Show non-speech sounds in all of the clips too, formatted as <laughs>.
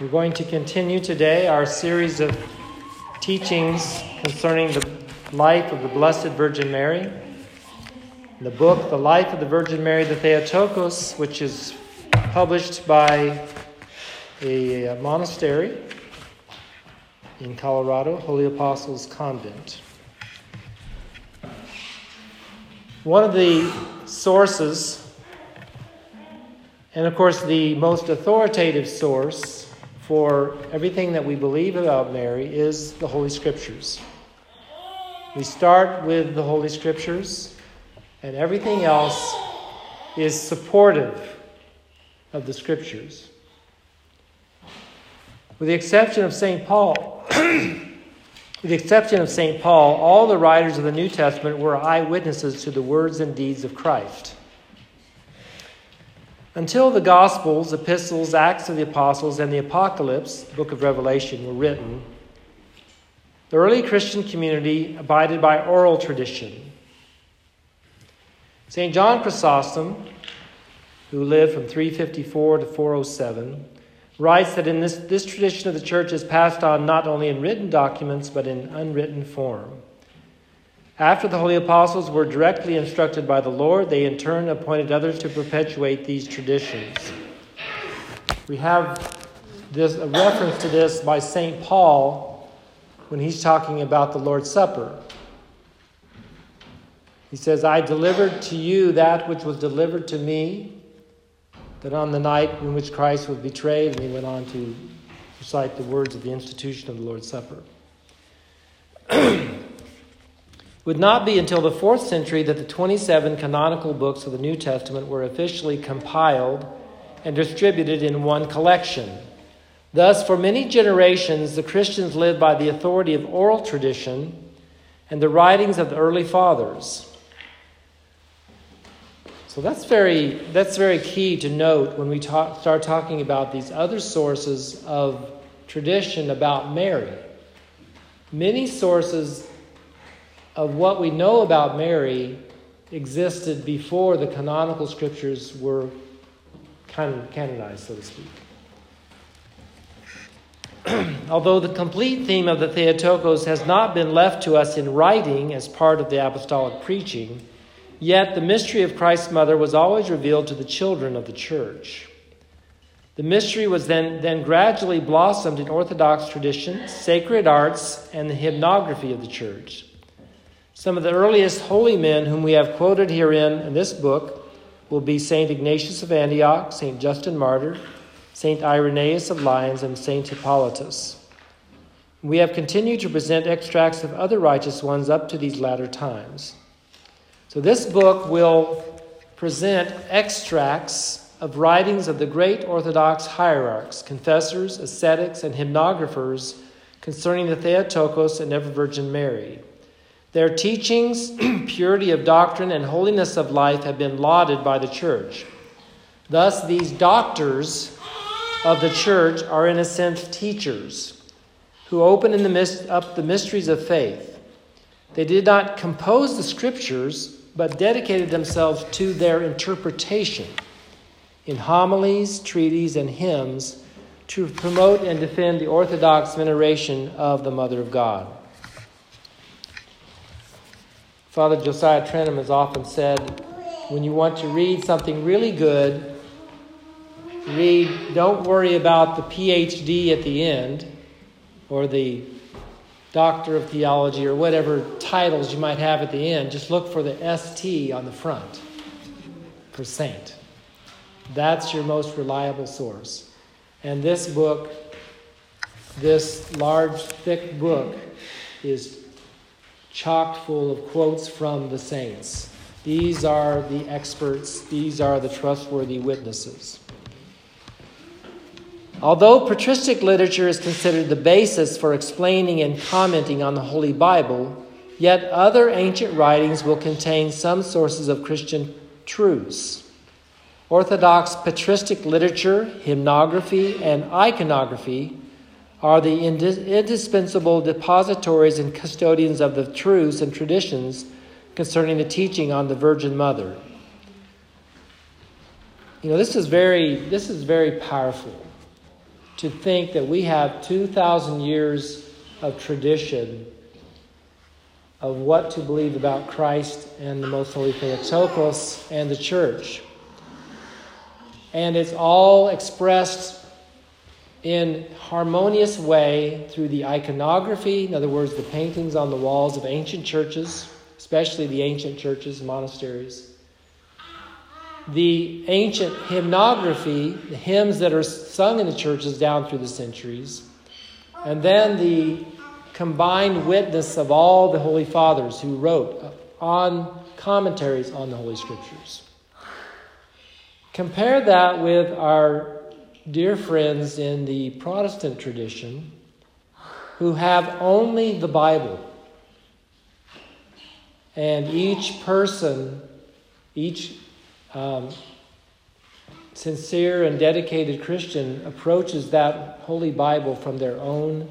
We're going to continue today our series of teachings concerning the life of the Blessed Virgin Mary. The book, The Life of the Virgin Mary, the Theotokos, which is published by a uh, monastery in Colorado, Holy Apostles Convent. One of the sources and of course, the most authoritative source for everything that we believe about Mary is the Holy Scriptures. We start with the Holy Scriptures, and everything else is supportive of the Scriptures. With the exception of St. Paul, <clears throat> with the exception of St. Paul, all the writers of the New Testament were eyewitnesses to the words and deeds of Christ. Until the Gospels, Epistles, Acts of the Apostles, and the Apocalypse, book of Revelation, were written, the early Christian community abided by oral tradition. St. John Chrysostom, who lived from 354 to 407, writes that in this, this tradition of the church is passed on not only in written documents, but in unwritten form. After the holy apostles were directly instructed by the Lord, they in turn appointed others to perpetuate these traditions. We have this, a reference to this by St. Paul when he's talking about the Lord's Supper. He says, I delivered to you that which was delivered to me, that on the night in which Christ was betrayed, and he went on to recite the words of the institution of the Lord's Supper. <clears throat> would not be until the fourth century that the 27 canonical books of the New Testament were officially compiled and distributed in one collection. Thus, for many generations, the Christians lived by the authority of oral tradition and the writings of the early fathers. So that's very, that's very key to note when we talk, start talking about these other sources of tradition about Mary. Many sources of what we know about Mary existed before the canonical scriptures were canonized, so to speak. <clears throat> Although the complete theme of the Theotokos has not been left to us in writing as part of the apostolic preaching, yet the mystery of Christ's mother was always revealed to the children of the church. The mystery was then, then gradually blossomed in Orthodox tradition, sacred arts, and the hymnography of the church. Some of the earliest holy men whom we have quoted herein in this book will be St. Ignatius of Antioch, St. Justin Martyr, St. Irenaeus of Lyons, and St. Hippolytus. We have continued to present extracts of other righteous ones up to these latter times. So, this book will present extracts of writings of the great Orthodox hierarchs, confessors, ascetics, and hymnographers concerning the Theotokos and Ever Virgin Mary. Their teachings, <clears throat> purity of doctrine, and holiness of life have been lauded by the church. Thus, these doctors of the church are, in a sense, teachers who open in the, up the mysteries of faith. They did not compose the scriptures, but dedicated themselves to their interpretation in homilies, treaties, and hymns to promote and defend the orthodox veneration of the Mother of God. Father Josiah Trenham has often said when you want to read something really good, read, don't worry about the PhD at the end or the Doctor of Theology or whatever titles you might have at the end. Just look for the ST on the front for saint. That's your most reliable source. And this book, this large, thick book, is chock full of quotes from the saints. These are the experts, these are the trustworthy witnesses. Although patristic literature is considered the basis for explaining and commenting on the Holy Bible, yet other ancient writings will contain some sources of Christian truths. Orthodox patristic literature, hymnography, and iconography are the indispensable depositories and custodians of the truths and traditions concerning the teaching on the Virgin Mother. You know, this is very, this is very powerful. to think that we have 2,000 years of tradition of what to believe about Christ and the Most Holy Theotokos and the church. And it's all expressed in harmonious way through the iconography, in other words, the paintings on the walls of ancient churches, especially the ancient churches, and monasteries. The ancient hymnography, the hymns that are sung in the churches down through the centuries, and then the combined witness of all the Holy Fathers who wrote on commentaries on the Holy Scriptures. Compare that with our dear friends in the Protestant tradition who have only the Bible. And each person, each um, sincere and dedicated Christian approaches that Holy Bible from their own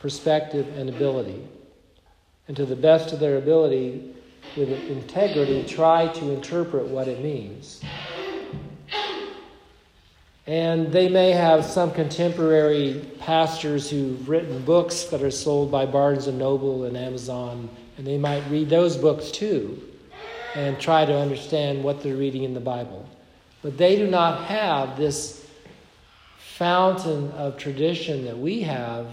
perspective and ability. And to the best of their ability, with integrity, try to interpret what it means. And they may have some contemporary pastors who've written books that are sold by Barnes and Noble and Amazon, and they might read those books too and try to understand what they're reading in the Bible. But they do not have this fountain of tradition that we have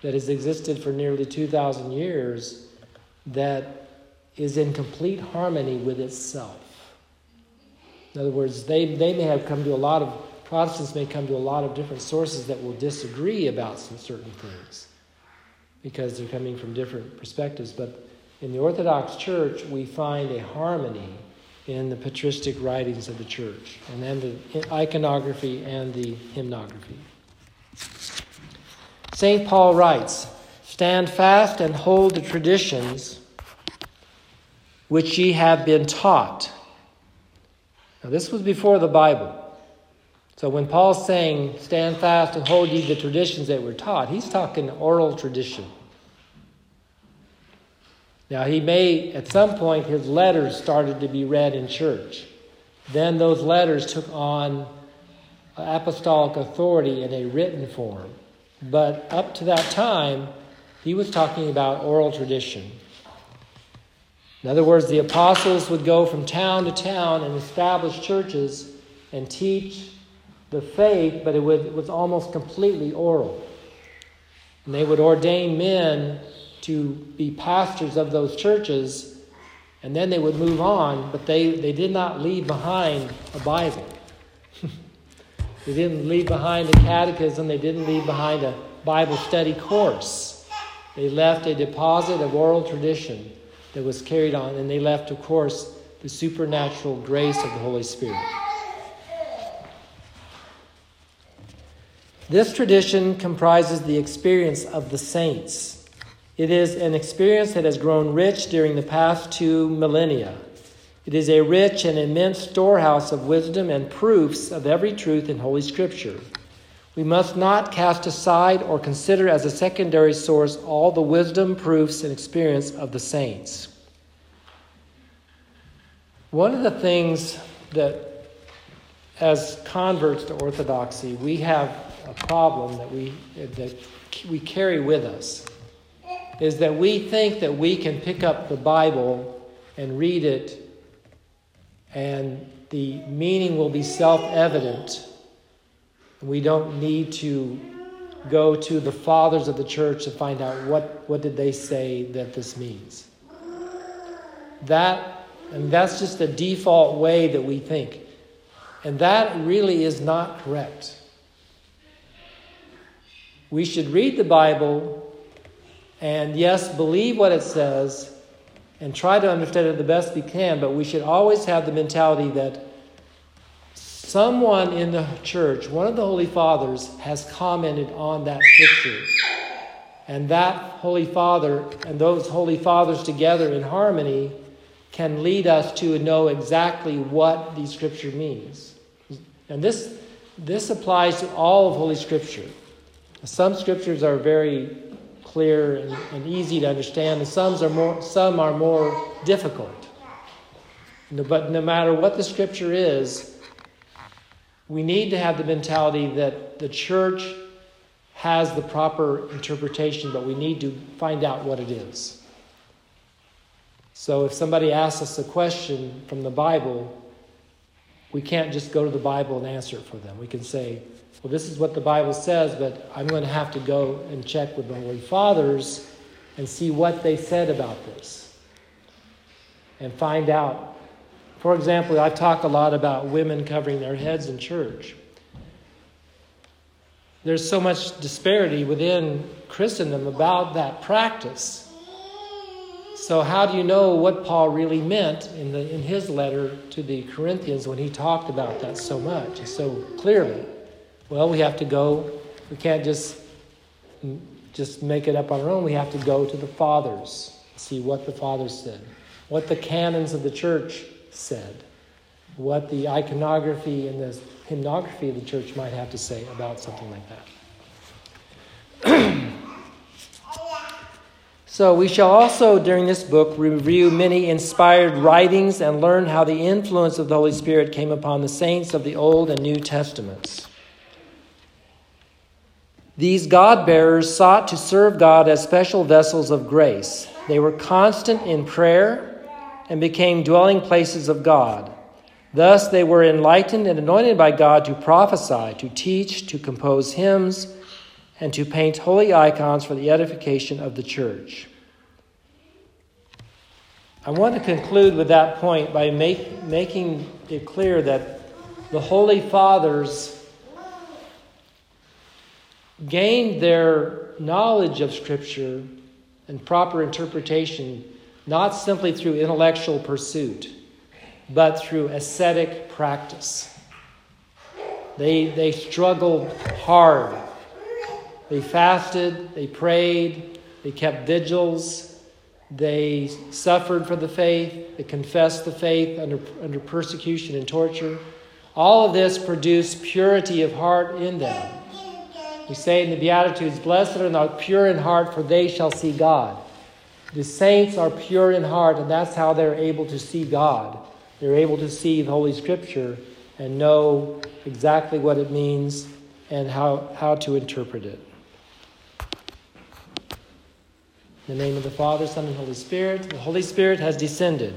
that has existed for nearly 2,000 years that is in complete harmony with itself. In other words, they, they may have come to a lot of, Protestants may come to a lot of different sources that will disagree about some certain things because they're coming from different perspectives. But in the Orthodox Church, we find a harmony in the patristic writings of the church, and then the iconography and the hymnography. St. Paul writes, Stand fast and hold the traditions which ye have been taught. Now, this was before the Bible. So, when Paul's saying, Stand fast and hold ye the traditions that were taught, he's talking oral tradition. Now, he may, at some point, his letters started to be read in church. Then those letters took on apostolic authority in a written form. But up to that time, he was talking about oral tradition. In other words, the apostles would go from town to town and establish churches and teach the faith, but it, was almost completely oral. And they would ordain men to be pastors of those churches, and then they would move on, but they, they did not leave behind a Bible. <laughs> They didn't leave behind a catechism, they didn't leave behind a Bible study course. They left a deposit of oral tradition that was carried on, and they left, of course, the supernatural grace of the Holy Spirit. This tradition comprises the experience of the saints. It is an experience that has grown rich during the past two millennia. It is a rich and immense storehouse of wisdom and proofs of every truth in Holy Scripture. We must not cast aside or consider as a secondary source all the wisdom, proofs, and experience of the saints. One of the things that, as converts to Orthodoxy, we have a problem that we, that we carry with us is that we think that we can pick up the Bible and read it and the meaning will be self evident. We don't need to go to the fathers of the church to find out what, what did they say that this means. That, and that's just the default way that we think. And that really is not correct. We should read the Bible and, yes, believe what it says and try to understand it the best we can, but we should always have the mentality that someone in the church, one of the Holy Fathers, has commented on that scripture. And that Holy Father and those Holy Fathers together in harmony can lead us to know exactly what the scripture means. And this, this applies to all of Holy Scripture. Some scriptures are very clear and, and easy to understand, and some are more, some are more difficult. But no matter what the scripture is, we need to have the mentality that the church has the proper interpretation, but we need to find out what it is. So if somebody asks us a question from the Bible, we can't just go to the Bible and answer it for them. We can say, well, this is what the Bible says, but I'm going to have to go and check with the Holy Fathers and see what they said about this and find out. For example, I've talked a lot about women covering their heads in church. There's so much disparity within Christendom about that practice. So, how do you know what Paul really meant in, the, in his letter to the Corinthians when he talked about that so much, so clearly? Well, we have to go, we can't just, just make it up on our own. We have to go to the fathers, see what the fathers said, what the canons of the church said, what the iconography and the hymnography of the church might have to say about something like that. <clears throat> so, we shall also, during this book, review many inspired writings and learn how the influence of the Holy Spirit came upon the saints of the Old and New Testaments. These God bearers sought to serve God as special vessels of grace. They were constant in prayer and became dwelling places of God. Thus, they were enlightened and anointed by God to prophesy, to teach, to compose hymns, and to paint holy icons for the edification of the church. I want to conclude with that point by make, making it clear that the Holy Fathers gained their knowledge of Scripture and proper interpretation not simply through intellectual pursuit, but through ascetic practice. They, they struggled hard. They fasted, they prayed, they kept vigils, they suffered for the faith, they confessed the faith under, under persecution and torture. All of this produced purity of heart in them. We say in the Beatitudes, Blessed are the pure in heart, for they shall see God. The saints are pure in heart, and that's how they're able to see God. They're able to see the Holy Scripture and know exactly what it means and how, how to interpret it. In the name of the Father, Son, and Holy Spirit, the Holy Spirit has descended.